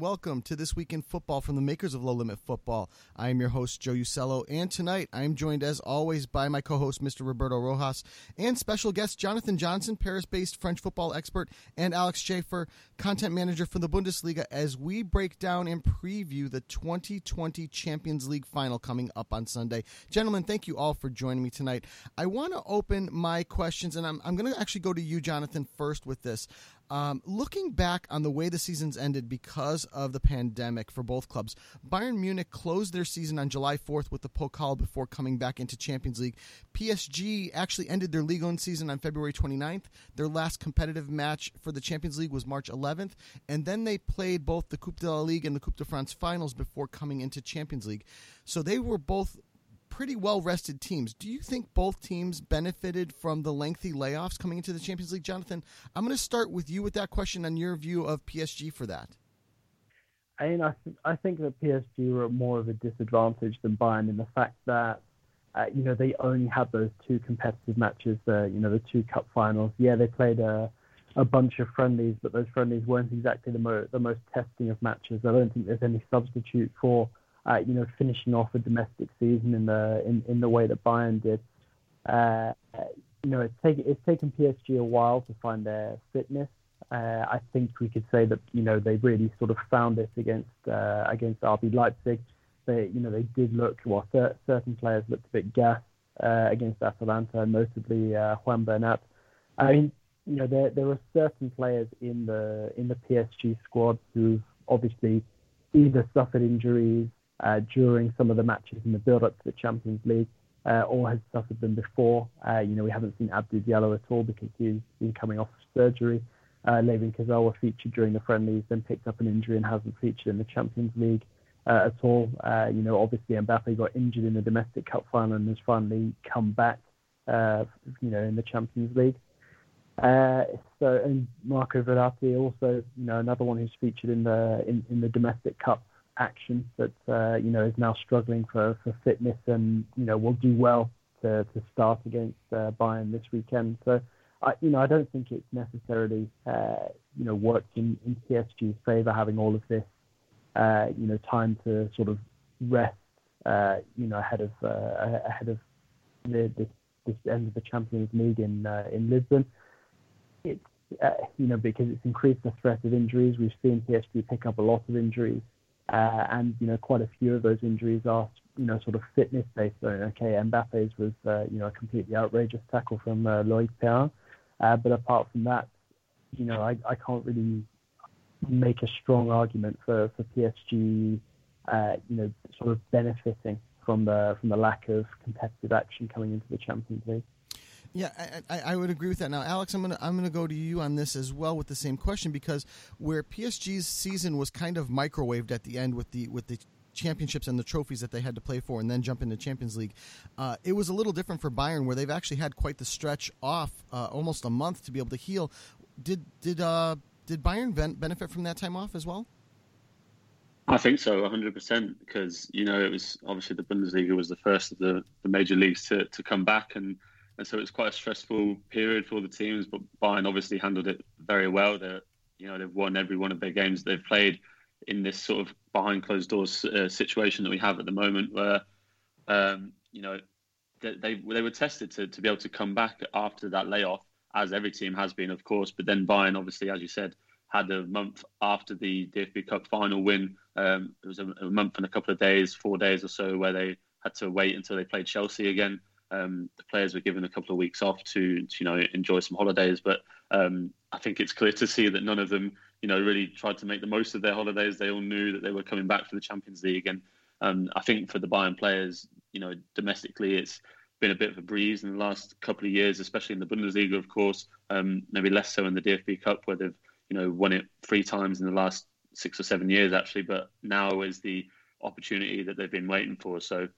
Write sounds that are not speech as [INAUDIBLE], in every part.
Welcome to This Week in Football from the makers of Low Limit Football. I am your host, Joe Usello, and tonight I am joined, as always, by my co host, Mr. Roberto Rojas, and special guest, Jonathan Johnson, Paris based French football expert, and Alex Chaffer, content manager for the Bundesliga, as we break down and preview the 2020 Champions League final coming up on Sunday. Gentlemen, thank you all for joining me tonight. I want to open my questions, and I'm, I'm going to actually go to you, Jonathan, first with this. Um, looking back on the way the seasons ended because of the pandemic for both clubs, Bayern Munich closed their season on July 4th with the Pokal before coming back into Champions League. PSG actually ended their league 1 season on February 29th. Their last competitive match for the Champions League was March 11th, and then they played both the Coupe de la Ligue and the Coupe de France finals before coming into Champions League. So they were both pretty well rested teams. Do you think both teams benefited from the lengthy layoffs coming into the Champions League? Jonathan, I'm going to start with you with that question on your view of PSG for that. I mean, I, th- I think that PSG were at more of a disadvantage than Bayern in the fact that, uh, you know, they only had those two competitive matches, uh, you know, the two cup finals. Yeah, they played a, a bunch of friendlies, but those friendlies weren't exactly the, mo- the most testing of matches. I don't think there's any substitute for you know, finishing off a domestic season in the in, in the way that Bayern did. Uh, you know, it's taken it's taken PSG a while to find their fitness. Uh, I think we could say that you know they really sort of found it against uh, against RB Leipzig. They you know they did look well. certain players looked a bit gassed uh, against Atalanta, notably uh, Juan Bernat. I mean, you know there there are certain players in the in the PSG squad who've obviously either suffered injuries uh, during some of the matches in the build-up to the Champions League, uh, or has suffered them before. Uh, you know, we haven't seen Abdou Diallo at all because he's been coming off surgery. Uh, Layvin Kurzawa featured during the friendlies, then picked up an injury and hasn't featured in the Champions League uh, at all. Uh, you know, obviously Mbappe got injured in the domestic cup final and has finally come back. Uh, you know, in the Champions League. Uh, so and Marco Verratti also, you know, another one who's featured in the in, in the domestic cup action that uh, you know is now struggling for, for fitness and you know will do well to, to start against uh, Bayern this weekend. So I you know I don't think it's necessarily uh, you know worked in, in PSG's favour having all of this uh, you know time to sort of rest uh, you know ahead of uh, ahead of the, this, this end of the Champions League in in Lisbon. It's uh, you know, because it's increased the threat of injuries. We've seen PSG pick up a lot of injuries uh, and you know, quite a few of those injuries are you know sort of fitness based. So, okay, Mbappe's was uh, you know a completely outrageous tackle from uh, Loic Perrin, uh, but apart from that, you know, I, I can't really make a strong argument for for PSG, uh, you know, sort of benefiting from the from the lack of competitive action coming into the Champions League. Yeah, I, I, would agree with that. Now, Alex, I'm gonna I'm gonna go to you on this as well with the same question because where PSG's season was kind of microwaved at the end with the with the championships and the trophies that they had to play for, and then jump into Champions League. Uh, it was a little different for Bayern, where they've actually had quite the stretch off, uh, almost a month to be able to heal. Did did uh, did Bayern benefit from that time off as well? I think so, 100%, because you know it was obviously the Bundesliga was the first of the, the major leagues to, to come back, and and so it's quite a stressful period for the teams. But Bayern obviously handled it very well. They, you know, they've won every one of their games they've played in this sort of behind closed doors uh, situation that we have at the moment, where um, you know they, they they were tested to to be able to come back after that layoff, as every team has been, of course. But then Bayern, obviously, as you said, had a month after the DFB Cup final win. Um, it was a, a month and a couple of days, four days or so, where they had to wait until they played Chelsea again. Um, the players were given a couple of weeks off to, to you know enjoy some holidays, but um, I think it's clear to see that none of them you know really tried to make the most of their holidays. They all knew that they were coming back for the Champions League, and um, I think for the Bayern players, you know, domestically it's been a bit of a breeze in the last couple of years, especially in the Bundesliga, of course. Um, maybe less so in the DFB Cup, where they've you know won it three times in the last six or seven years, actually. But now is the opportunity that they've been waiting for. So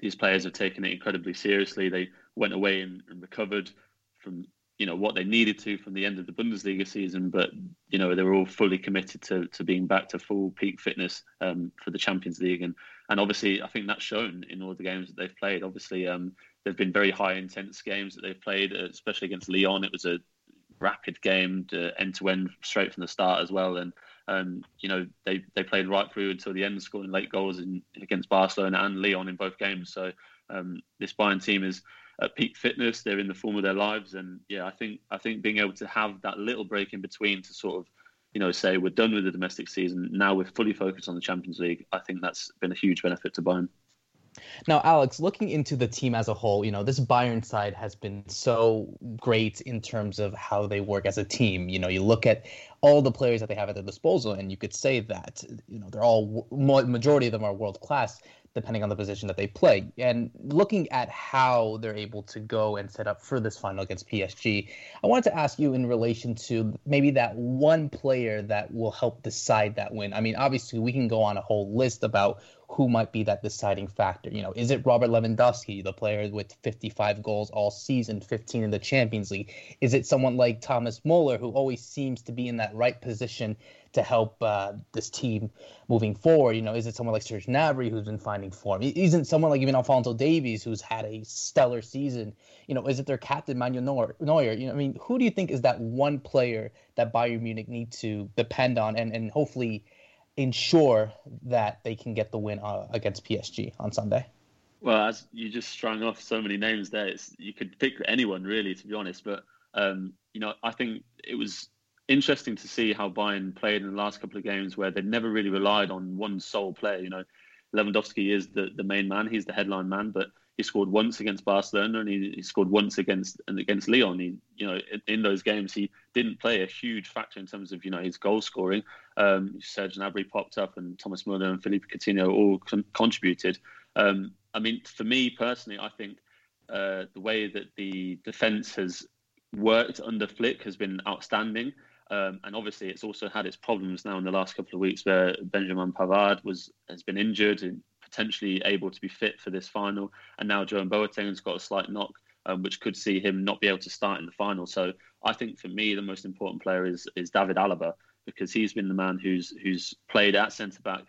these players have taken it incredibly seriously. They went away and, and, recovered from you know what they needed to from the end of the Bundesliga season, but you know they were all fully committed to, to being back to full peak fitness um, for the Champions League, and and obviously I think that's shown in all the games that they've played. Obviously, um, they've been very high intense games that they've played, uh, especially against Lyon. It was a rapid game, end to end, straight from the start as well, and Um, you know, they, they played right through until the end, scoring late goals in, against Barcelona and Lyon in both games. So um, this Bayern team is at peak fitness. They're in the form of their lives, and yeah, I think I think being able to have that little break in between to sort of you know say we're done with the domestic season now we're fully focused on the Champions League. I think that's been a huge benefit to Bayern. Now, Alex, looking into the team as a whole, you know, this Bayern side has been so great in terms of how they work as a team. You know, you look at all the players that they have at their disposal, and you could say that, you know, they're all, majority of them are world class depending on the position that they play. And looking at how they're able to go and set up for this final against PSG, I wanted to ask you in relation to maybe that one player that will help decide that win. I mean, obviously, we can go on a whole list about who might be that deciding factor. You know, is it Robert Lewandowski, the player with 55 goals all season, 15 in the Champions League? Is it someone like Thomas Muller, who always seems to be in that right position to help uh, this team moving forward? You know, is it someone like Serge Gnabry who's been finding form? Isn't someone like even Alphonso Davies who's had a stellar season? You know, is it their captain Manuel Neuer? You know, I mean, who do you think is that one player that Bayern Munich need to depend on and and hopefully ensure that they can get the win uh, against PSG on Sunday? Well, as you just strung off so many names there, it's, you could pick anyone really, to be honest. But um, you know, I think it was interesting to see how Bayern played in the last couple of games where they never really relied on one sole player. You know, Lewandowski is the, the main man; he's the headline man. But he scored once against Barcelona and he, he scored once against and against Lyon. He, you know, in, in, those games he didn't play a huge factor in terms of you know his goal scoring. Um, Serge Gnabry popped up and Thomas Muller and Philippe Coutinho all con- contributed. Um, I mean, for me personally, I think uh, the way that the defence has worked under Flick has been outstanding. Um, and obviously, it's also had its problems now in the last couple of weeks, where Benjamin Pavard was has been injured and potentially able to be fit for this final, and now Jerome Boateng's got a slight knock, um, which could see him not be able to start in the final. So I think for me, the most important player is is David Alaba because he's been the man who's who's played at centre back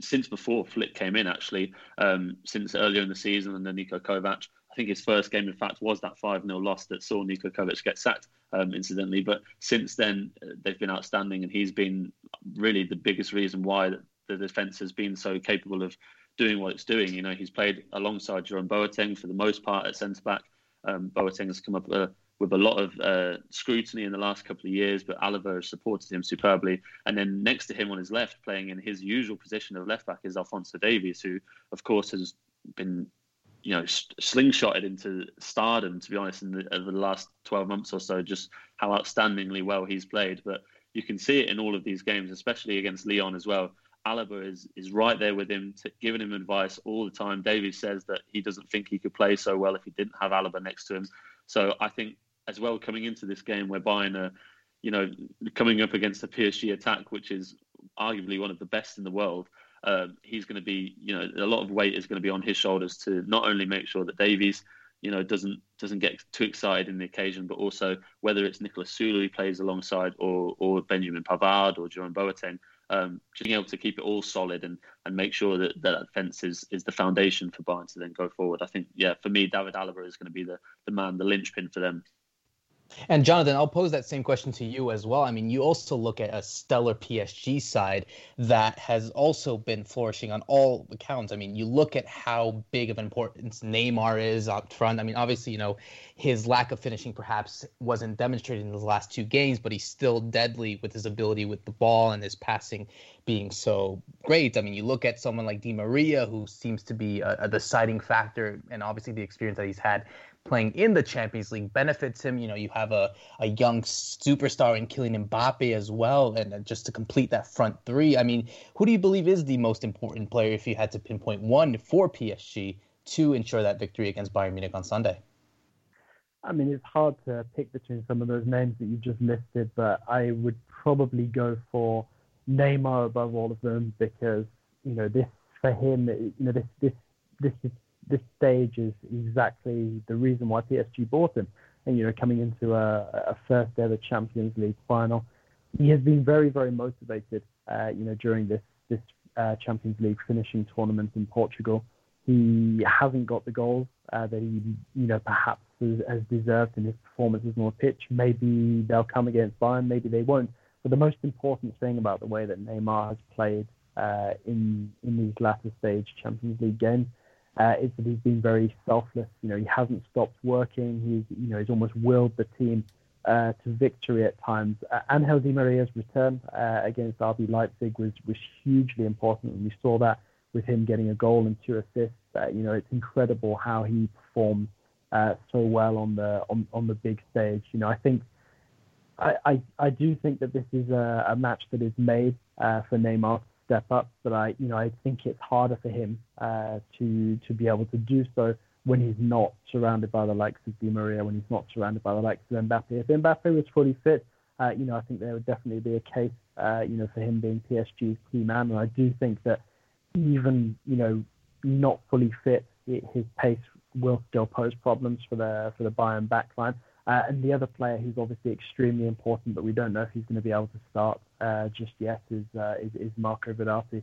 since before Flick came in, actually, um, since earlier in the season under Niko Kovac. I think his first game, in fact, was that 5 0 loss that saw Niko Kovac get sacked, um, incidentally. But since then, uh, they've been outstanding, and he's been really the biggest reason why the defence has been so capable of doing what it's doing. You know, he's played alongside Jerome Boateng for the most part at centre back. Um, Boateng has come up uh, with a lot of uh, scrutiny in the last couple of years, but Alaba has supported him superbly. And then next to him on his left, playing in his usual position of left back, is Alphonso Davies, who, of course, has been you know, slingshotted into stardom, to be honest, in the, over the last 12 months or so, just how outstandingly well he's played. But you can see it in all of these games, especially against Lyon as well. Alaba is, is right there with him, t- giving him advice all the time. Davies says that he doesn't think he could play so well if he didn't have Alaba next to him. So I think as well coming into this game where Bayern are, you know, coming up against a PSG attack, which is arguably one of the best in the world, um, he's going to be, you know, a lot of weight is going to be on his shoulders to not only make sure that Davies, you know, doesn't doesn't get too excited in the occasion, but also whether it's Niklas Süle he plays alongside or or Benjamin Pavard or Jerome Boateng, um, just being able to keep it all solid and, and make sure that that defence is, is the foundation for Bayern to then go forward. I think, yeah, for me, David Alaba is going to be the, the man, the linchpin for them. And Jonathan, I'll pose that same question to you as well. I mean, you also look at a stellar PSG side that has also been flourishing on all accounts. I mean, you look at how big of an importance Neymar is up front. I mean, obviously, you know, his lack of finishing perhaps wasn't demonstrated in the last two games, but he's still deadly with his ability with the ball and his passing being so great. I mean, you look at someone like Di Maria, who seems to be a, a deciding factor, and obviously the experience that he's had playing in the Champions League benefits him. You know, you have a, a young superstar in Kylian Mbappe as well, and just to complete that front three. I mean, who do you believe is the most important player if you had to pinpoint one for PSG to ensure that victory against Bayern Munich on Sunday? I mean, it's hard to pick between some of those names that you've just listed, but I would probably go for Neymar above all of them because you know this for him, you know this this this is this stage is exactly the reason why PSG bought him. And you know, coming into a, a first ever Champions League final, he has been very, very motivated. Uh, you know, during this this uh, Champions League finishing tournament in Portugal, he hasn't got the goals uh, that he, you know, perhaps has, has deserved in his performances on the pitch. Maybe they'll come against Bayern, maybe they won't. But the most important thing about the way that Neymar has played uh, in in these latter stage Champions League games uh, is that he's been very selfless. You know, he hasn't stopped working. He's you know he's almost willed the team uh, to victory at times. Uh, Angel Di Maria's return uh, against RB Leipzig was was hugely important, and we saw that with him getting a goal and two assists. Uh, you know, it's incredible how he performed uh, so well on the on, on the big stage. You know, I think I, I, I do think that this is a, a match that is made uh, for Neymar step up, but I you know I think it's harder for him uh, to to be able to do so when he's not surrounded by the likes of Di Maria, when he's not surrounded by the likes of Mbappe. If Mbappe was fully fit, uh, you know I think there would definitely be a case uh, you know for him being PSG's key man, and I do think that even you know not fully fit, it, his pace will still pose problems for the for the Bayern backline. Uh, and the other player who's obviously extremely important, but we don't know if he's going to be able to start uh, just yet, is, uh, is, is Marco Verratti.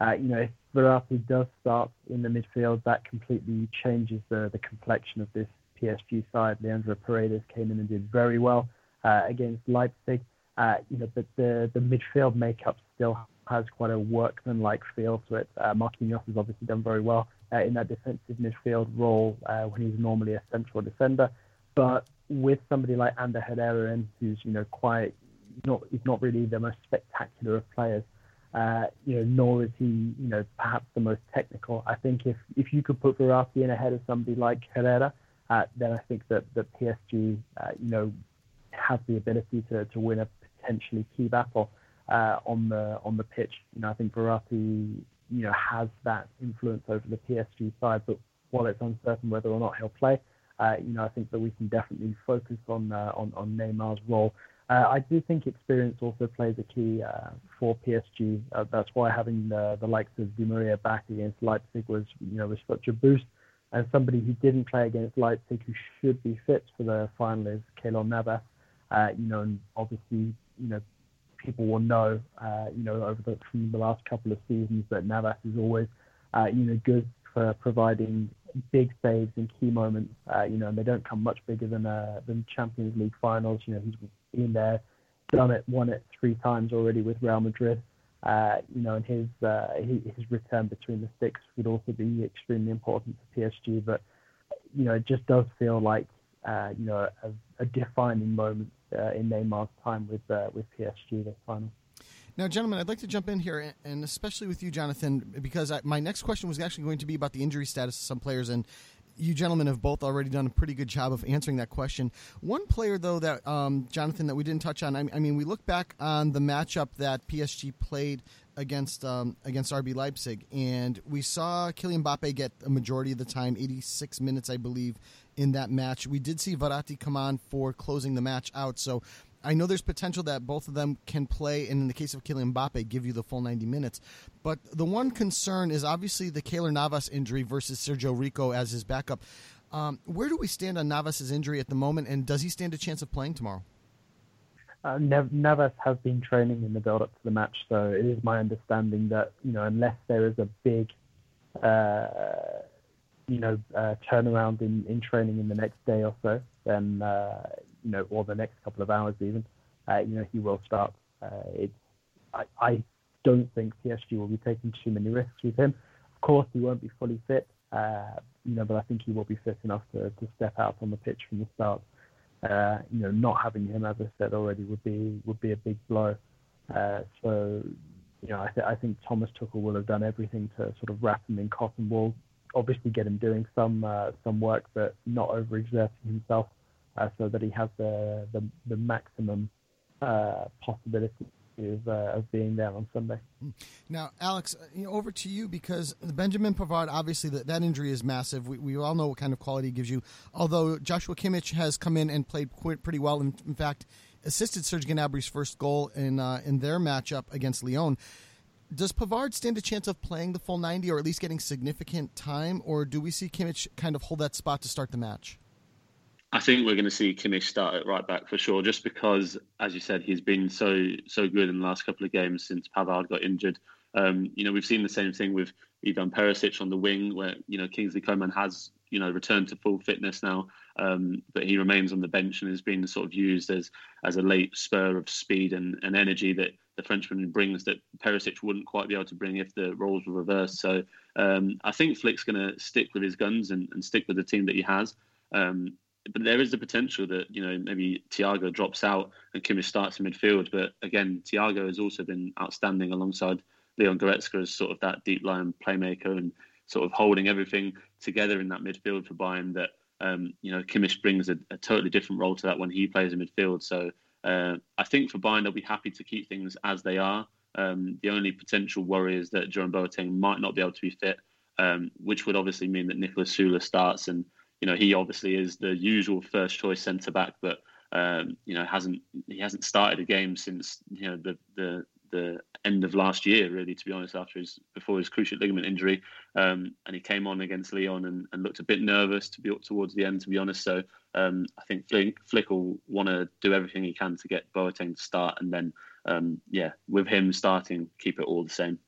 Uh, you know, if Verratti does start in the midfield, that completely changes the, the complexion of this PSG side. Leandro Paredes came in and did very well uh, against Leipzig. Uh, you know, but the the midfield makeup still has quite a workman-like feel to it. Uh, Marquinhos has obviously done very well in that defensive midfield role when he's normally a central defender. But with somebody like Ander Herrera in, who's you know quite not he's not really the most spectacular of players, uh, you know, nor is he you know perhaps the most technical. I think if if you could put Verratti in ahead of somebody like Herrera, uh, then I think that that PSG uh, you know has the ability to to win a potentially key battle uh, on the on the pitch. You know, I think Verratti you know has that influence over the PSG side, but while it's uncertain whether or not he'll play, uh, you know, I think that we can definitely focus on uh, on, on Neymar's role. Uh, I do think experience also plays a key uh, for PSG. Uh, that's why having the, likes of Di Maria back against Leipzig was, you know, was such a boost. And somebody who didn't play against Leipzig, who should be fit for the final, is Keylor Navas. You know, and obviously, you know, people will know, you know, over the from the last couple of seasons that Navas is always, you know, good for providing big saves in key moments. You know, and they don't come much bigger than than Champions League finals. You know, he's been there, done it, won it three times already with Real Madrid. Uh, you know, and his, uh, his return between the sticks would also be extremely important for PSG. But you know, it just does feel like uh, you know a, a defining moment uh, in Neymar's time with uh, with PSG this final. Now, gentlemen, I'd like to jump in here, and especially with you, Jonathan, because I, my next question was actually going to be about the injury status of some players, and you gentlemen have both already done a pretty good job of answering that question. One player, though, that um, Jonathan, that we didn't touch on. I, I, mean, we look back on the matchup that PSG played against um, against RB Leipzig, and we saw Kylian Mbappe get a majority of the time, 86 minutes, I believe, in that match. We did see Verratti come on for closing the match out. So I know there's potential that both of them can play, and in the case of Kylian Mbappe, give you the full 90 minutes. But the one concern is obviously the Keylor Navas injury versus Sergio Rico as his backup. Um, where do we stand on Navas' injury at the moment, and does he stand a chance of playing tomorrow? Uh, Navas has been training in the build-up to the match, so it is my understanding that you know unless there is a big, uh, you know, uh, turnaround in, in training in the next day or so, then uh, you know, or the next couple of hours even, uh, you know, he will start. Uh, it's, I, I don't think PSG will be taking too many risks with him. Of course, he won't be fully fit, uh, you know, but I think he will be fit enough to, to step out on the pitch from the start. Uh, you know, not having him, as I said already, would be would be a big blow. Uh, so, you know, I, th- I think Thomas Tuchel will have done everything to sort of wrap him in cotton wool. Obviously, get him doing some uh, some work, but not overexerting himself so that he has the the, the maximum uh, possibility of, uh, of being there on Sunday. Now, Alex, uh, you know, over to you because Benjamin Pavard, obviously that, that injury is massive. We, we all know what kind of quality he gives you. Although Joshua Kimmich has come in and played pretty well, in, in fact, assisted Serge Gnabry's first goal in uh, in their matchup against Lyon. Does Pavard stand a chance of playing the full 90 or at least getting significant time, or do we see Kimmich kind of hold that spot to start the match? I think we're going to see Kimmich start at right back for sure, just because, as you said, he's been so so good in the last couple of games since Pavard got injured. Um, you know, we've seen the same thing with Ivan Perisic on the wing, where you know Kingsley Coman has you know returned to full fitness now, um, but he remains on the bench and has been sort of used as as a late spur of speed and, and energy that the Frenchman brings that Perisic wouldn't quite be able to bring if the roles were reversed. So um, I think Flick's going to stick with his guns and, and, stick with the team that he has. Um, but there is the potential that you know maybe Thiago drops out and Kimmich starts in midfield. But again, Thiago has also been outstanding alongside Leon Goretzka as sort of that deep line playmaker and sort of holding everything together in that midfield for Bayern. That um, you know Kimmich brings a, a, totally different role to that when he plays in midfield. So uh, I think for Bayern they'll be happy to keep things as they are. Um, the only potential worry is that Jerome Boateng might not be able to be fit, um, which would obviously mean that Niklas Süle starts and you know, he obviously is the usual first choice centre back, but um, you know hasn't he hasn't started a game since you know the the the end of last year, really, to be honest, after his before his cruciate ligament injury, um, and he came on against Lyon and, and, looked a bit nervous to be towards the end, to be honest. So um, I think Flick, Flick will want to do everything he can to get Boateng to start, and then um, yeah, with him starting, keep it all the same.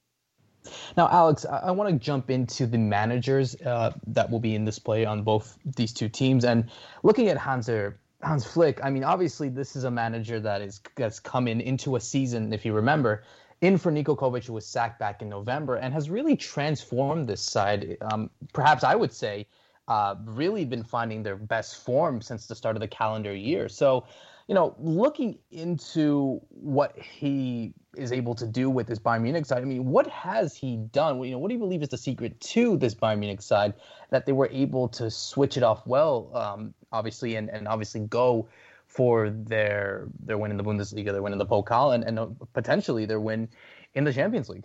Now, Alex, I, I want to jump into the managers uh, that will be in display on both these two teams. And looking at Hanser, Hans Flick, I mean, obviously, this is a manager that is that's come in into a season, if you remember, in for Niko Kovac, who was sacked back in November, and has really transformed this side. Um, perhaps I would say, uh, really been finding their best form since the start of the calendar year. So, you know, looking into what he is able to do with this Bayern Munich side, I mean, what has he done? You know, what do you believe is the secret to this Bayern Munich side that they were able to switch it off well, um, obviously, and, and obviously go for their their win in the Bundesliga, their win in the Pokal, and, and uh, potentially their win in the Champions League?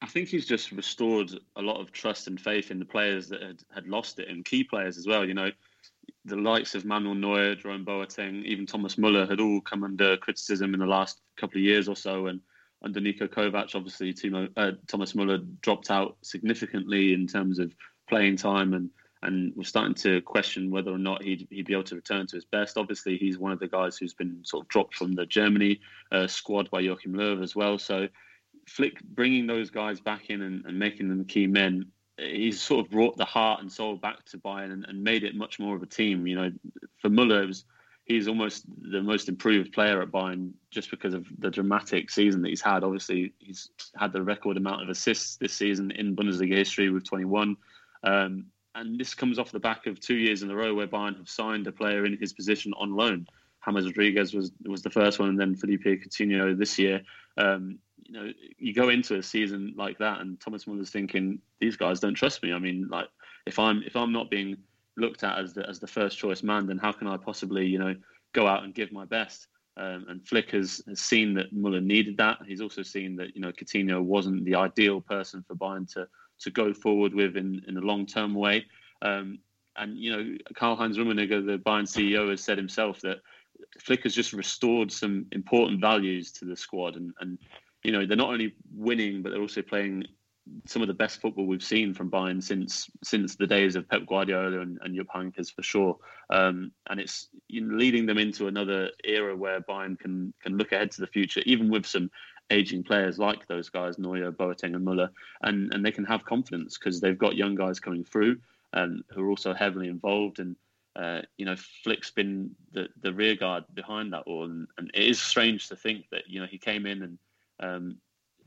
I think he's just restored a lot of trust and faith in the players that had, had lost it, and key players as well. You know, the likes of Manuel Neuer, Jerome Boateng, even Thomas Muller had all come under criticism in the last couple of years or so. And under Niko Kovac, obviously Timo, uh, Thomas Muller dropped out significantly in terms of playing time and and we're starting to question whether or not he'd, he'd be able to return to his best. Obviously, he's one of the guys who's been sort of dropped from the Germany uh, squad by Joachim Löw as well. So Flick bringing those guys back in and, and making them key men he's sort of brought the heart and soul back to Bayern and, and made it much more of a team. You know, for Muller, he's almost the most improved player at Bayern just because of the dramatic season that he's had. Obviously, he's had the record amount of assists this season in Bundesliga history with 21. Um, and this comes off the back of two years in a row where Bayern have signed a player in his position on loan. James Rodriguez was was the first one, and then Philippe Coutinho this year. Um, you know, you go into a season like that, and Thomas Muller's thinking these guys don't trust me. I mean, like if I'm if I'm not being looked at as the as the first choice man, then how can I possibly you know go out and give my best? Um, and Flick has, has seen that Muller needed that. He's also seen that you know Coutinho wasn't the ideal person for Bayern to to go forward with in in a long term way. Um, and you know, Karl Heinz Rummenigge, the Bayern CEO, has said himself that Flick has just restored some important values to the squad, and and you know they're not only winning but they're also playing some of the best football we've seen from Bayern since since the days of Pep Guardiola and, and Jupp Heynckes for sure. Um, and it's leading them into another era where Bayern can can look ahead to the future, even with some aging players like those guys, Neuer, Boateng, and Muller, and and they can have confidence because they've got young guys coming through and who are also heavily involved and. Uh, you know, Flick's been the, the rear guard behind that all, and, and it is strange to think that you know he came in and um,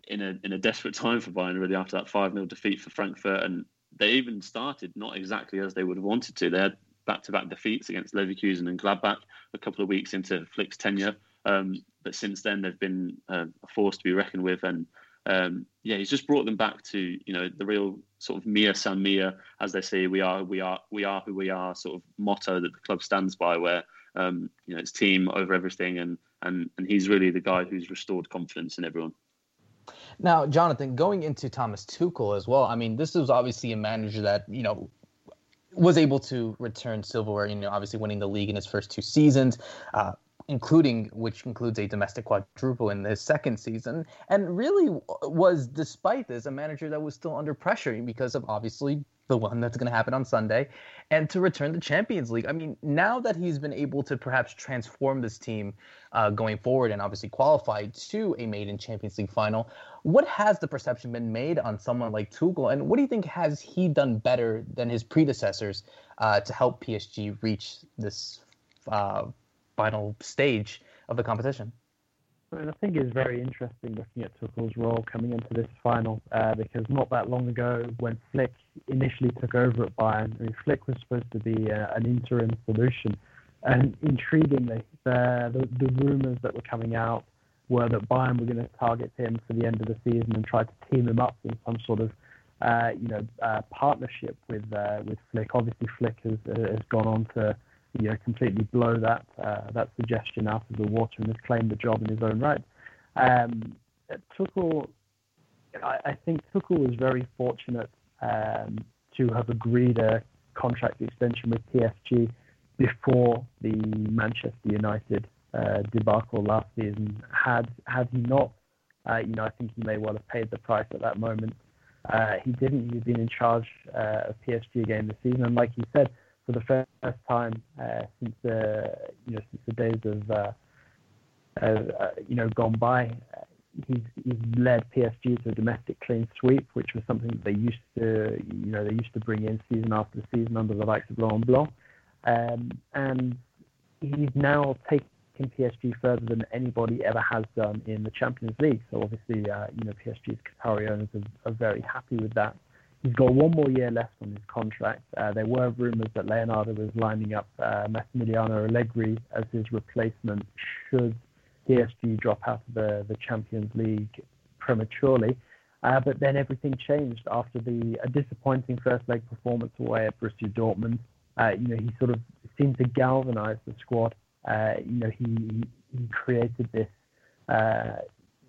in a in a desperate time for Bayern really after that five 0 defeat for Frankfurt, and they even started not exactly as they would have wanted to. They had back to back defeats against Leverkusen and Gladbach a couple of weeks into Flick's tenure, um, but since then they've been uh, a force to be reckoned with, and um, yeah, he's just brought them back to you know the real sort of Mia San Mia, as they say, we are we are we are who we are sort of motto that the club stands by, where um, you know it's team over everything, and and and he's really the guy who's restored confidence in everyone. Now, Jonathan, going into Thomas Tuchel as well. I mean, this was obviously a manager that you know was able to return silverware. You know, obviously winning the league in his first two seasons. Uh, including which includes a domestic quadruple in his second season, and really was, despite this, a manager that was still under pressure because of obviously the one that's going to happen on Sunday, and to return the Champions League. I mean, now that he's been able to perhaps transform this team uh, going forward and obviously qualify to a maiden Champions League final, what has the perception been made on someone like Tuchel, and what do you think has he done better than his predecessors uh, to help PSG reach this uh, final stage of the competition? I think it's very interesting looking at Tuchel's role coming into this final uh, because not that long ago, when Flick initially took over at Bayern, I mean, Flick was supposed to be uh, an interim solution. And intriguingly, the, the, the rumours that were coming out were that Bayern were going to target him for the end of the season and try to team him up in some sort of uh, you know uh, partnership with uh, with Flick. Obviously, Flick has has gone on to you know, completely blow that uh, that suggestion out of the water and has claimed the job in his own right. Um, Tuchel, I, I, think Tuchel was very fortunate um, to have agreed a contract extension with PSG before the Manchester United uh, debacle last season. Had had he not, uh, you know, I think he may well have paid the price at that moment. Uh, he didn't. He's been in charge uh, of PSG again this season, and like he said, for the first time uh, since the you know since the days of uh, uh, you know gone by. He's, he's led PSG to a domestic clean sweep, which was something that they used to you know they used to bring in season after season under the likes of Laurent Blanc, um, and he's now taken PSG further than anybody ever has done in the Champions League. So obviously, uh, you know, PSG's Qatari owners are, are, very happy with that. He's got one more year left on his contract. Uh, there were rumours that Leonardo was lining up uh, Massimiliano Allegri as his replacement should PSG drop out of the, the Champions League prematurely. Uh, but then everything changed after the a disappointing first leg performance away at Borussia Dortmund. Uh, you know, he sort of seemed to galvanise the squad. Uh, you know, he he created this uh,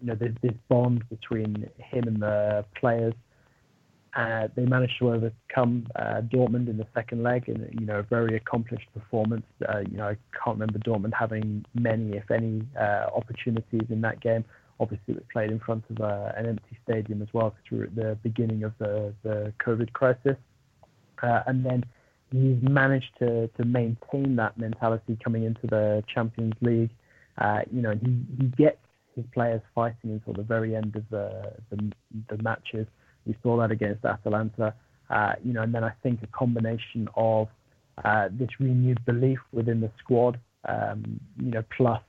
you know this, this bond between him and the players. Uh, they managed to overcome uh, Dortmund in the second leg in you know a very accomplished performance. Uh, you know I can't remember Dortmund having many, if any, uh, opportunities in that game. Obviously, it was played in front of uh, an empty stadium as well because we were at the beginning of the, the COVID crisis. and then he's managed to, to maintain that mentality coming into the Champions League. you know, he, he gets his players fighting until the very end of the, the, the matches. We saw that against Atalanta. Uh, you know, and then I think a combination of uh, this renewed belief within the squad, um, you know, plus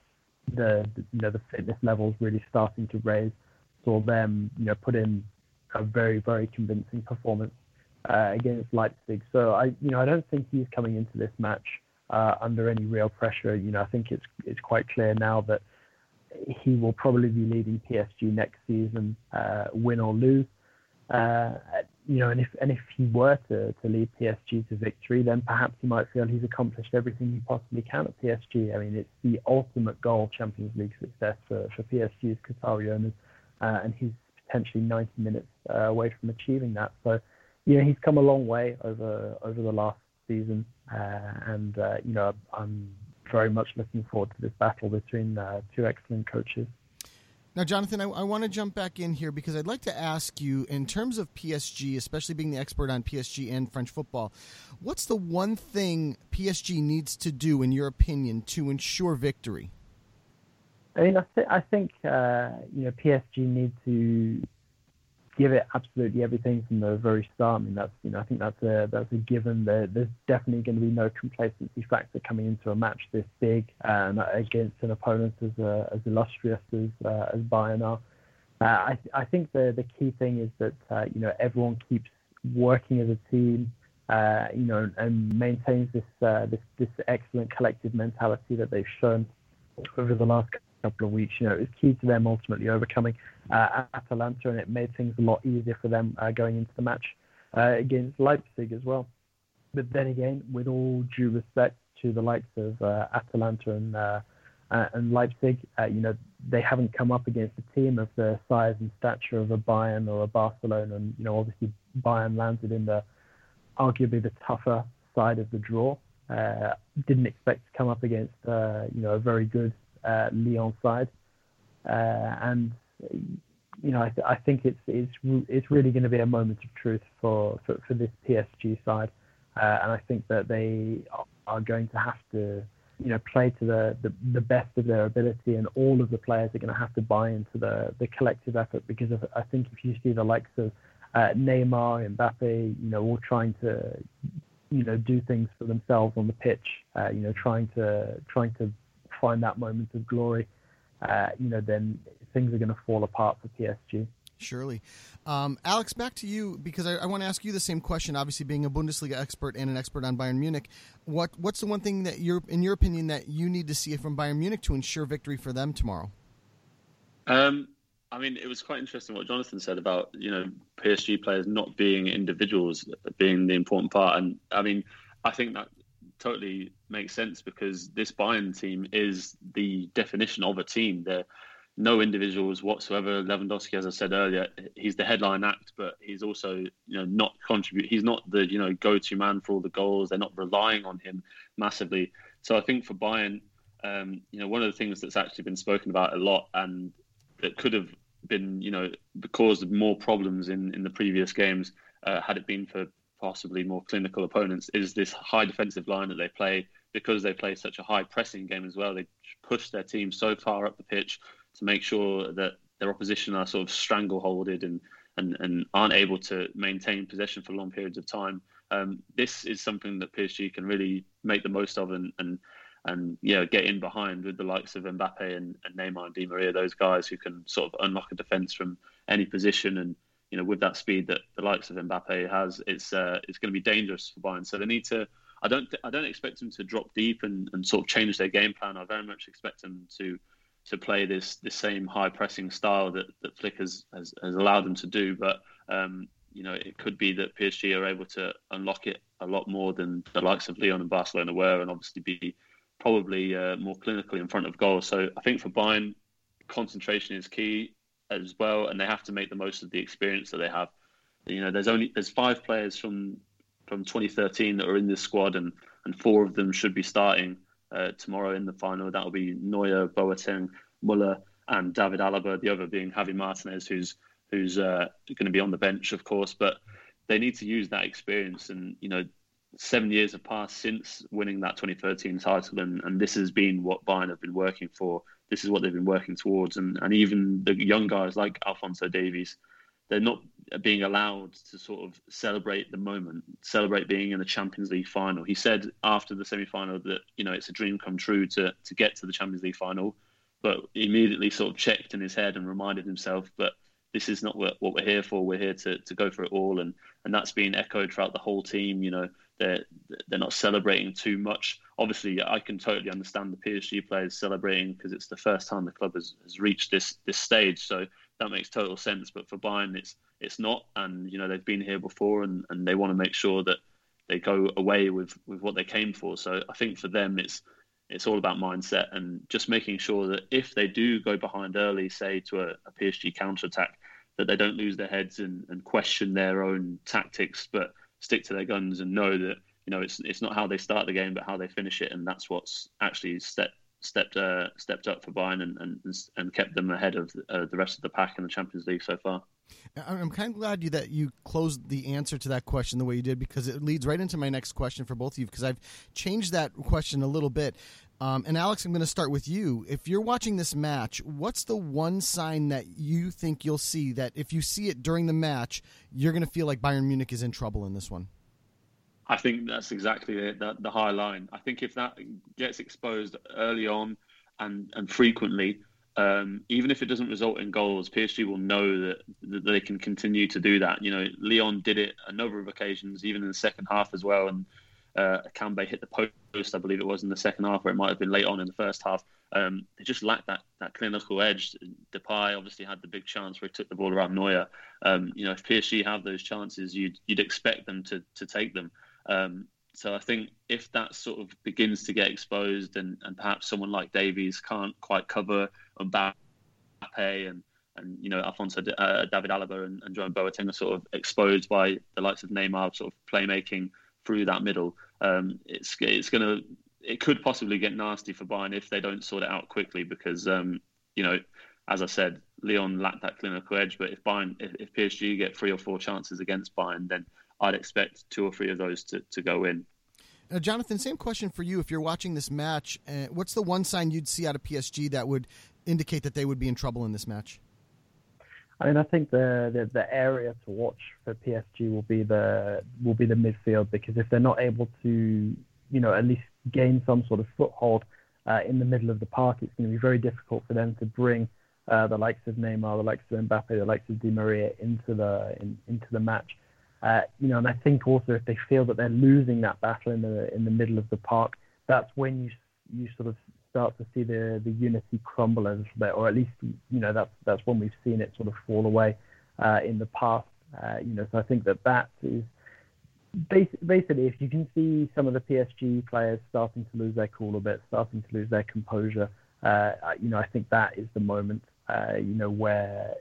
the, the, you know the fitness levels really starting to raise, saw them you know put in a very very convincing performance uh, against Leipzig. So I you know I don't think he's coming into this match uh, under any real pressure. You know I think it's it's quite clear now that he will probably be leading PSG next season, uh, win or lose. Uh, you know, and if and if he were to, to lead PSG to victory, then perhaps he might feel he's accomplished everything he possibly can at PSG. I mean, it's the ultimate goal, Champions League success for, for PSG's Qatari owners, uh, and he's potentially 90 minutes uh, away from achieving that. So, you know, he's come a long way over over the last season, uh, and uh, you know, I'm very much looking forward to this battle between uh, two excellent coaches. Now, Jonathan, I, I want to jump back in here because I'd like to ask you, in terms of PSG, especially being the expert on PSG and French football, what's the one thing PSG needs to do, in your opinion, to ensure victory? I mean, I, th- I think uh, you know PSG need to give it absolutely everything from the very start. I mean, that's you know, I think that's a that's a given. There, there's definitely going to be no complacency factor coming into a match this big and against an opponent as uh, as illustrious as uh, as Bayern are. Uh, I I think the the key thing is that uh, you know everyone keeps working as a team. Uh, you know, and maintains this uh, this this excellent collective mentality that they've shown over the last couple of weeks. You know, it was key to them ultimately overcoming uh, Atalanta, and it made things a lot easier for them uh, going into the match uh, against Leipzig as well. But then again, with all due respect to the likes of uh, Atalanta and uh, uh, and Leipzig, you know, they haven't come up against a team of the size and stature of a Bayern or a Barcelona, and you know, obviously Bayern landed in the arguably the tougher side of the draw. uh, didn't expect to come up against uh, you know a very good Lyon side, uh, and you know I, th- I, think it's it's it's really going to be a moment of truth for for, for this PSG side, uh, and I think that they are going to have to you know play to the, the, the best of their ability, and all of the players are going to have to buy into the the collective effort because of, I think if you see the likes of uh, Neymar, Mbappe, you know, all trying to you know do things for themselves on the pitch, uh, you know, trying to trying to find that moment of glory, uh, you know, then things are going to fall apart for PSG. Surely. Um, Alex, back to you because I, I, want to ask you the same question. Obviously, being a Bundesliga expert and an expert on Bayern Munich, what what's the one thing that you're, in your opinion, that you need to see from Bayern Munich to ensure victory for them tomorrow? Um, I mean, it was quite interesting what Jonathan said about you know PSG players not being individuals, being the important part, and I mean, I think that totally makes sense because this Bayern team is the definition of a team. They're no individuals whatsoever. Lewandowski, as I said earlier, he's the headline act, but he's also you know not contribute. He's not the you know go-to man for all the goals. They're not relying on him massively. So I think for Bayern, um, you know, one of the things that's actually been spoken about a lot and that could have been you know caused more problems in in the previous games uh, had it been for possibly more clinical opponents is this high defensive line that they play because they play such a high pressing game as well. They push their team so far up the pitch to make sure that their opposition are sort of strangleholded and, and, and aren't able to maintain possession for long periods of time. Um, this is something that PSG can really make the most of and, and and yeah, get in behind with the likes of Mbappe and, and Neymar and Di Maria, those guys who can sort of unlock a defence from any position. And you know, with that speed that the likes of Mbappe has, it's uh, it's going to be dangerous for Bayern. So they need to. I don't I don't expect them to drop deep and, and sort of change their game plan. I very much expect them to to play this this same high pressing style that that Flick has, has, has allowed them to do. But um, you know, it could be that PSG are able to unlock it a lot more than the likes of Lyon and Barcelona were, and obviously be probably uh, more clinically in front of goal. So I think for Bayern, concentration is key as well, and they have to make the most of the experience that they have. You know, there's only there's five players from from 2013 that are in this squad, and and four of them should be starting uh, tomorrow in the final. That will be Neuer, Boateng, Muller, and David Alaba. The other being Javi Martinez, who's who's uh, going to be on the bench, of course. But they need to use that experience, and you know, seven years have passed since winning that 2013 title, and, and this has been what Bayern have been working for. This is what they've been working towards, and and even the young guys like Alphonso Davies they're not being allowed to sort of celebrate the moment, celebrate being in the Champions League final. He said after the semi-final that you know it's a dream come true to to get to the Champions League final, but immediately sort of checked in his head and reminded himself, but this is not what, what we're here for. We're here to, to go for it all, and and that's been echoed throughout the whole team. You know, they're they're not celebrating too much. Obviously, I can totally understand the PSG players celebrating because it's the first time the club has, has reached this this stage. So that makes total sense. But for Bayern, it's it's not, and you know they've been here before, and, and they want to make sure that they go away with, with what they came for. So I think for them, it's it's all about mindset and just making sure that if they do go behind early, say to a, a PSG counter attack, that they don't lose their heads and, and question their own tactics, but stick to their guns and know that you know it's it's not how they start the game, but how they finish it, and that's what's actually set stepped uh, stepped up for Bayern and, and, and kept them ahead of uh, the rest of the pack in the Champions League so far. I'm kind of glad you that you closed the answer to that question the way you did because it leads right into my next question for both of you because I've changed that question a little bit. Um, and Alex, I'm going to start with you. If you're watching this match, what's the one sign that you think you'll see that if you see it during the match, you're going to feel like Bayern Munich is in trouble in this one? I think that's exactly it, the, the high line. I think if that gets exposed early on and, and frequently, um, even if it doesn't result in goals, PSG will know that, that they can continue to do that. You know, Lyon did it a number of occasions, even in the second half as well. And uh, Kambe hit the post, I believe it was in the second half, or it might have been late on in the first half. Um, they just lacked that that clinical edge. Depay obviously had the big chance where he took the ball around Neuer. Um, you know, if PSG have those chances, you'd you'd expect them to to take them. Um, so I think if that sort of begins to get exposed, and, and perhaps someone like Davies can't quite cover Mbappe and and you know Alphonso uh, David Alaba and, and Jerome Boateng are sort of exposed by the likes of Neymar sort of playmaking through that middle. Um, it's it's going to it could possibly get nasty for Bayern if they don't sort it out quickly because um, you know as I said, Lyon lacked that clinical edge. But if Bayern, if, if, PSG get three or four chances against Bayern, then I'd expect two or three of those to, to go in. Now, Jonathan, same question for you. If you're watching this match, uh, what's the one sign you'd see out of PSG that would indicate that they would be in trouble in this match? I mean, I think the, the, the area to watch for PSG will be the will be the midfield because if they're not able to, you know, at least gain some sort of foothold uh, in the middle of the park, it's going to be very difficult for them to bring uh, the likes of Neymar, the likes of Mbappe, the likes of Di Maria into the in, into the match. Uh, you know, and I think also if they feel that they're losing that battle in the in the middle of the park, that's when you you sort of start to see the the unity crumble a little bit, or at least you know that's that's when we've seen it sort of fall away uh, in the past. Uh, you know, so I think that that is basically if you can see some of the PSG players starting to lose their cool a bit, starting to lose their composure. Uh, you know, I think that is the moment. Uh, you know where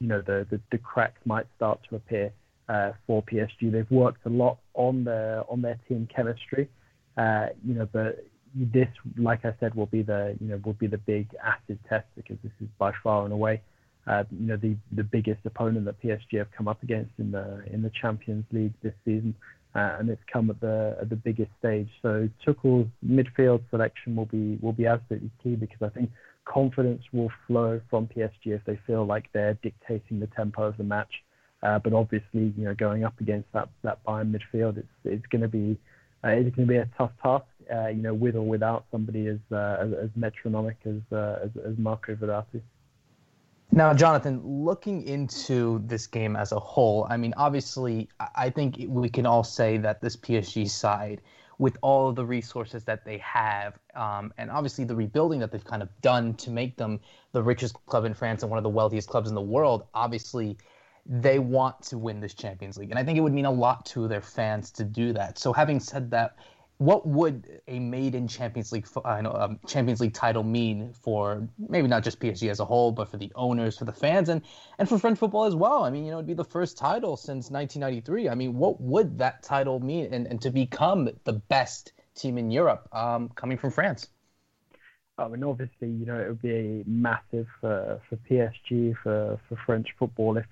you know the, the the cracks might start to appear uh, for PSG. They've worked a lot on their on their team chemistry. Uh, you know, but this, like I said, will be the you know will be the big acid test because this is by far and away uh, you know the the biggest opponent that PSG have come up against in the in the Champions League this season, uh, and it's come at the at the biggest stage. So Tuchel's midfield selection will be will be absolutely key because I think confidence will flow from PSG if they feel like they're dictating the tempo of the match. Uh, but obviously, you know, going up against that that Bayern midfield, it's it's going to be uh, it's going to be a tough task. Uh, you know, with or without somebody as uh, as, as, metronomic as, uh, as as Marco Verratti. Now, Jonathan, looking into this game as a whole, I mean, obviously, I think we can all say that this PSG side, with all of the resources that they have, um, and obviously the rebuilding that they've kind of done to make them the richest club in France and one of the wealthiest clubs in the world, obviously they want to win this Champions League. And I think it would mean a lot to their fans to do that. So, having said that, what would a maiden Champions League uh, um, Champions League title mean for maybe not just PSG as a whole, but for the owners, for the fans, and and for French football as well? I mean, you know, it'd be the first title since 1993. I mean, what would that title mean, and, and to become the best team in Europe um, coming from France? I mean, obviously, you know, it would be massive for for PSG for for French football if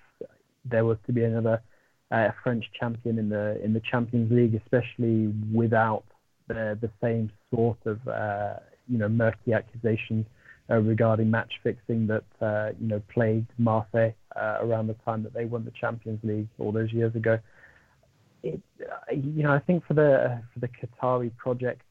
there was to be another uh, French champion in the in the Champions League, especially without the the same sort of uh, you know murky accusations uh, regarding match fixing that uh, you know plagued Marseille uh, around the time that they won the Champions League all those years ago. It, uh, you know, I think for the for the Qatari project,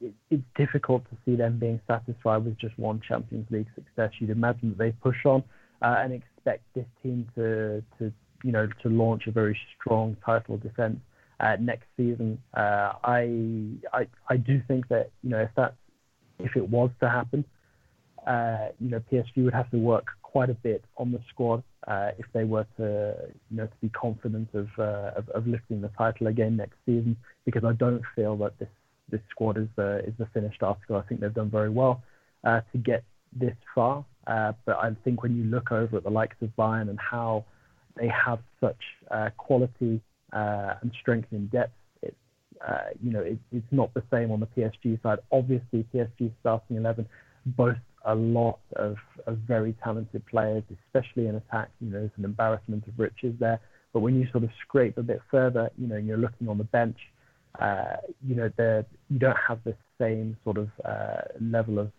it, it's difficult to see them being satisfied with just one Champions League success. You'd imagine that they push on and expect this team to, to you know to launch a very strong title defense uh, next season. Uh, I, I I do think that you know if that if it was to happen, uh, you know PSG would have to work quite a bit on the squad uh, if they were to you know to be confident of, uh, of, of lifting the title again next season because I don't feel that this this squad is the is the finished article. I think they've done very well uh, to get this far. But I think when you look over at the likes of Bayern and how they have such quality uh, and strength in depth, it's uh, you know it, it's not the same on the PSG side. Obviously, PSG starting eleven boasts a lot of, of very talented players, especially in attack. You know, there's an embarrassment of riches there. But when you sort of scrape a bit further, you know, you're looking on the bench, uh, you know, you don't have the same sort of uh, level of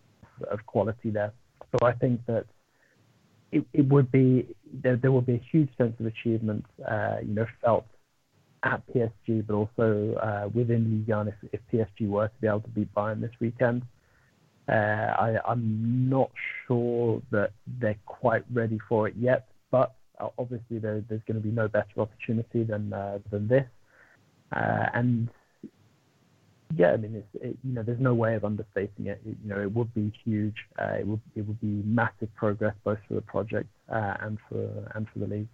of quality there. So I think that it, it would be there, there would be a huge sense of achievement, uh, you know, felt at PSG, but also uh, within Ligue 1 if, PSG were to be able to beat Bayern this weekend. Uh, I, I'm not sure that they're quite ready for it yet, but uh, obviously there, there's going to be no better opportunity than than this. And yeah, I mean, it, you know, there's no way of understating it. it. You know, it would be huge. Uh, it would it would be massive progress both for the project uh, and for and for the league.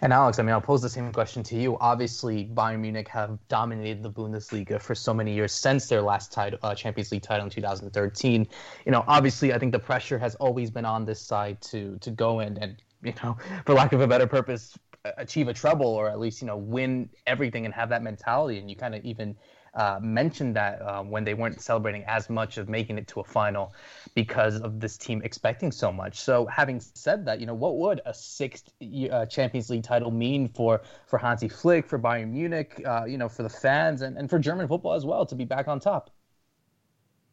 And Alex, I mean, I'll pose the same question to you. Obviously, Bayern Munich have dominated the Bundesliga for so many years since their last title, uh, Champions League title in 2013. You know, obviously, I think the pressure has always been on this side to to go in and you know, for lack of a better purpose, achieve a treble or at least you know win everything and have that mentality. And you kind of even uh, mentioned that uh, when they weren't celebrating as much of making it to a final because of this team expecting so much. So, having said that, you know, what would a sixth uh, Champions League title mean for for Hansi Flick, for Bayern Munich, uh, you know, for the fans, and, and for German football as well to be back on top?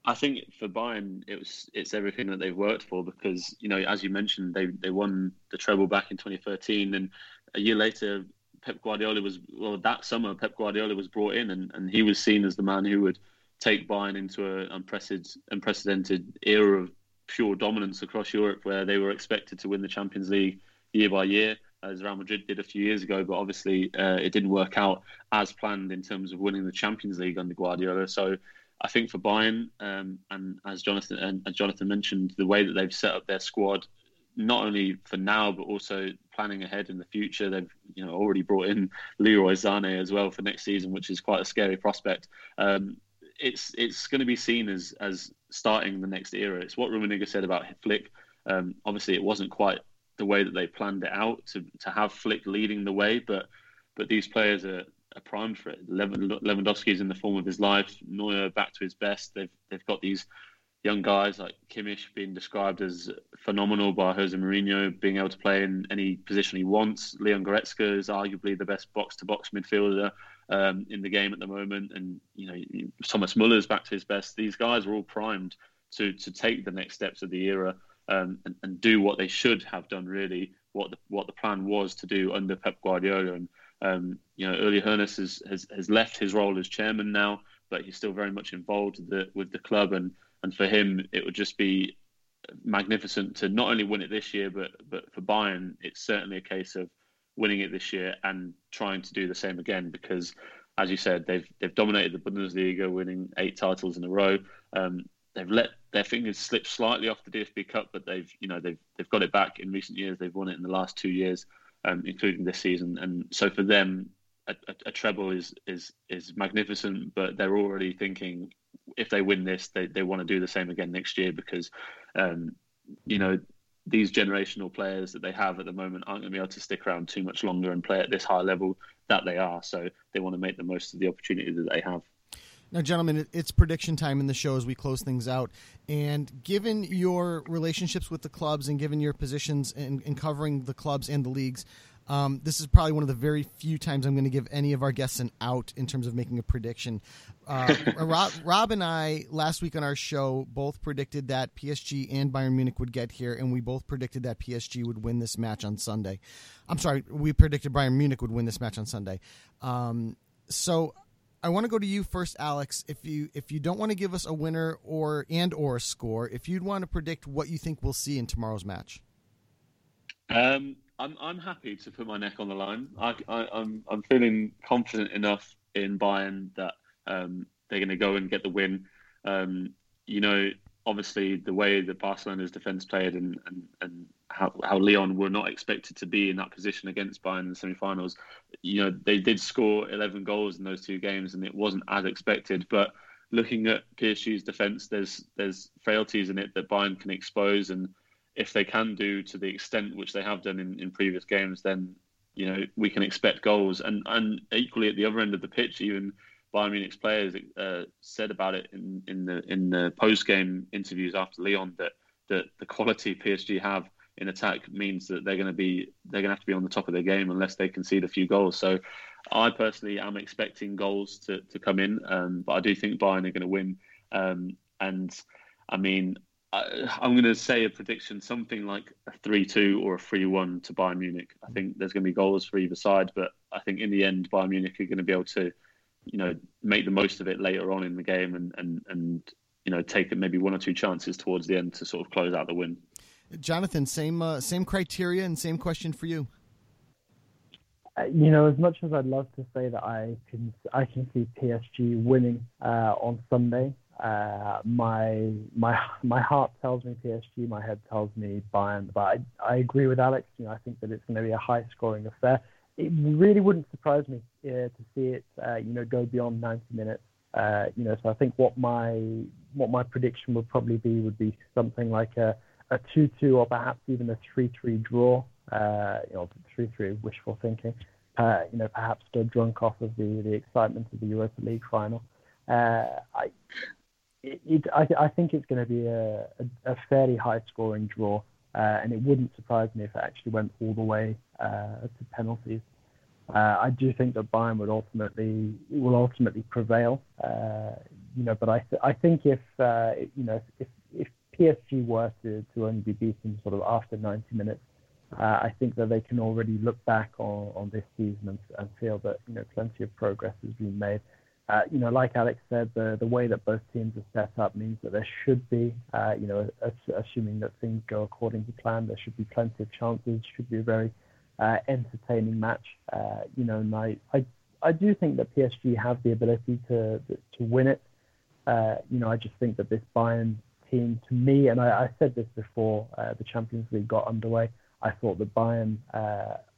I think for Bayern, it was it's everything that they've worked for because you know, as you mentioned, they they won the treble back in 2013, and a year later, Pep Guardiola was well that summer. Pep Guardiola was brought in, and, and he was seen as the man who would take Bayern into an unprecedented unprecedented era of pure dominance across Europe, where they were expected to win the Champions League year by year, as Real Madrid did a few years ago. But obviously, uh, it didn't work out as planned in terms of winning the Champions League under Guardiola. So I think for Bayern, um, and as Jonathan and as Jonathan mentioned, the way that they've set up their squad, not only for now but also planning ahead in the future, they've you know already brought in Leroy Sané as well for next season, which is quite a scary prospect. Um, it's it's going to be seen as as starting the next era. It's what Rummenigge said about Flick. Um, obviously, it wasn't quite the way that they planned it out to to have Flick leading the way, but but these players are primed for it. Lewandowski is in the form of his life. Neuer back to his best. They've they've got these young guys like Kimmich being described as phenomenal by Jose Mourinho, being able to play in any position he wants. Leon Goretzka is arguably the best box-to-box midfielder um, in the game at the moment, and you know Thomas Muller's back to his best. These guys are all primed to to take the next steps of the era um, and, and do what they should have done. Really, what the what the plan was to do under Pep Guardiola and um, you know, Uli Hoeneß has, has, has left his role as chairman now, but he's still very much involved with the, with the club. And, and for him, it would just be magnificent to not only win it this year, but but for Bayern, it's certainly a case of winning it this year and trying to do the same again. Because, as you said, they've they've dominated the Bundesliga, winning eight titles in a row. Um, they've let their fingers slip slightly off the DFB Cup, but they've you know they've they've got it back in recent years. They've won it in the last two years um, including this season. And so for them, a, a, a, treble is is is magnificent, but they're already thinking if they win this, they, they want to do the same again next year because, um, you know, these generational players that they have at the moment aren't going to be able to stick around too much longer and play at this high level that they are. So they want to make the most of the opportunity that they have. Now, gentlemen, it's prediction time in the show as we close things out. And given your relationships with the clubs and given your positions in, in covering the clubs and the leagues, um, this is probably one of the very few times I'm going to give any of our guests an out in terms of making a prediction. Uh, [LAUGHS] Rob, Rob, and I, last week on our show, both predicted that PSG and Bayern Munich would get here, and we both predicted that PSG would win this match on Sunday. I'm sorry, we predicted Bayern Munich would win this match on Sunday. Um, so I want to go to you first, Alex. If you if you don't want to give us a winner or and or a score, if you'd want to predict what you think we'll see in tomorrow's match. Um, I'm I'm happy to put my neck on the line. I, I I'm, I'm feeling confident enough in Bayern that um, they're going to go and get the win. Um, you know, obviously the way that Barcelona's defence played and, and, and how, how Lyon were not expected to be in that position against Bayern in the semi-finals. You know, they did score 11 goals in those two games, and it wasn't as expected. But looking at PSG's defence, there's there's frailties in it that Bayern can expose, and if they can do to the extent which they have done in, in previous games, then you know we can expect goals. And and equally at the other end of the pitch, even Bayern Munich's players uh, said about it in, in the in the post game interviews after Lyon that that the quality PSG have in attack means that they're going to be they're going to have to be on the top of their game unless they concede a few goals. So, I personally am expecting goals to, to come in, um, but I do think Bayern are going to win. Um, and I mean, I, am going to say a prediction something like a three-two or a three-one to Bayern Munich. I think there's going to be goals for either side, but I think in the end Bayern Munich are going to be able to, you know, make the most of it later on in the game and and and you know take maybe one or two chances towards the end to sort of close out the win. Jonathan, same uh, same criteria and same question for you. Uh, you know, as much as I'd love to say that I can I can see PSG winning uh, on Sunday, uh, my my my heart tells me PSG, my head tells me Bayern. But I, I agree with Alex. You know, I think that it's going to be a high scoring affair. It really wouldn't surprise me uh, to see it, uh, you know, go beyond 90 minutes. you know, so I think what my what my prediction would probably be would be something like a a 2-2 or perhaps even a 3-3 draw. Uh, you know, 3-3 wishful thinking. Uh, you know, perhaps still drunk off of the, the excitement of the Europa League final. Uh, I, it, it, I, I, think it's going to be a, a, a fairly high-scoring draw, uh, and it wouldn't surprise me if it actually went all the way uh, to penalties. Uh, I do think that Bayern would ultimately will ultimately prevail. Uh, you know, but I th- I think if uh, you know if if PSG were to, to only be beaten sort of after 90 minutes, uh, I think that they can already look back on, on this season and, and feel that you know plenty of progress has been made. Uh, you know, like Alex said, the the way that both teams are set up means that there should be, uh, you know, assuming that things go according to plan, there should be plenty of chances. Should be a very uh, entertaining match. Uh, you know, and I, I, I do think that PSG have the ability to to win it. Uh, you know, I just think that this Bayern team, to me, and I, I said this before uh, the Champions League got underway, I thought that Bayern,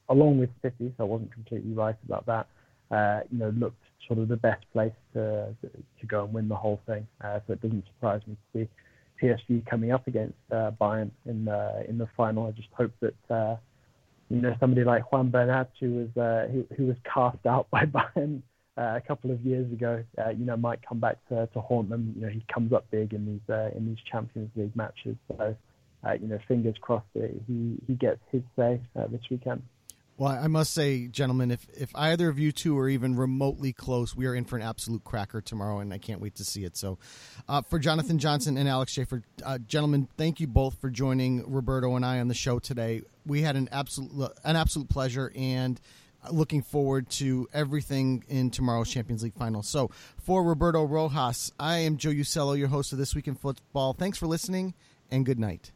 along with City, so I wasn't completely right about that. You know, looked sort of the best place to to go and win the whole thing. so it doesn't surprise me to see PSG coming up against Bayern in the in the final. I just hope that you know, somebody like Juan Bernat, who was uh, who, who was cast out [LAUGHS] by Bayern uh, a couple of years ago, uh, you know, might come back to, to haunt them. You know, he comes up big in these uh, in these Champions League matches. So, uh, you know, fingers crossed that he he gets his say uh, this weekend. Well, I must say, gentlemen, if, if either of you two are even remotely close, we are in for an absolute cracker tomorrow, and I can't wait to see it. So, uh, for Jonathan Johnson and Alex Chaffer, uh, gentlemen, thank you both for joining Roberto and I on the show today. We had an absolute an absolute pleasure, and looking forward to everything in tomorrow's Champions League final. So, for Roberto Rojas, I am Joe Usello, your host of This Week in Football. Thanks for listening, and good night.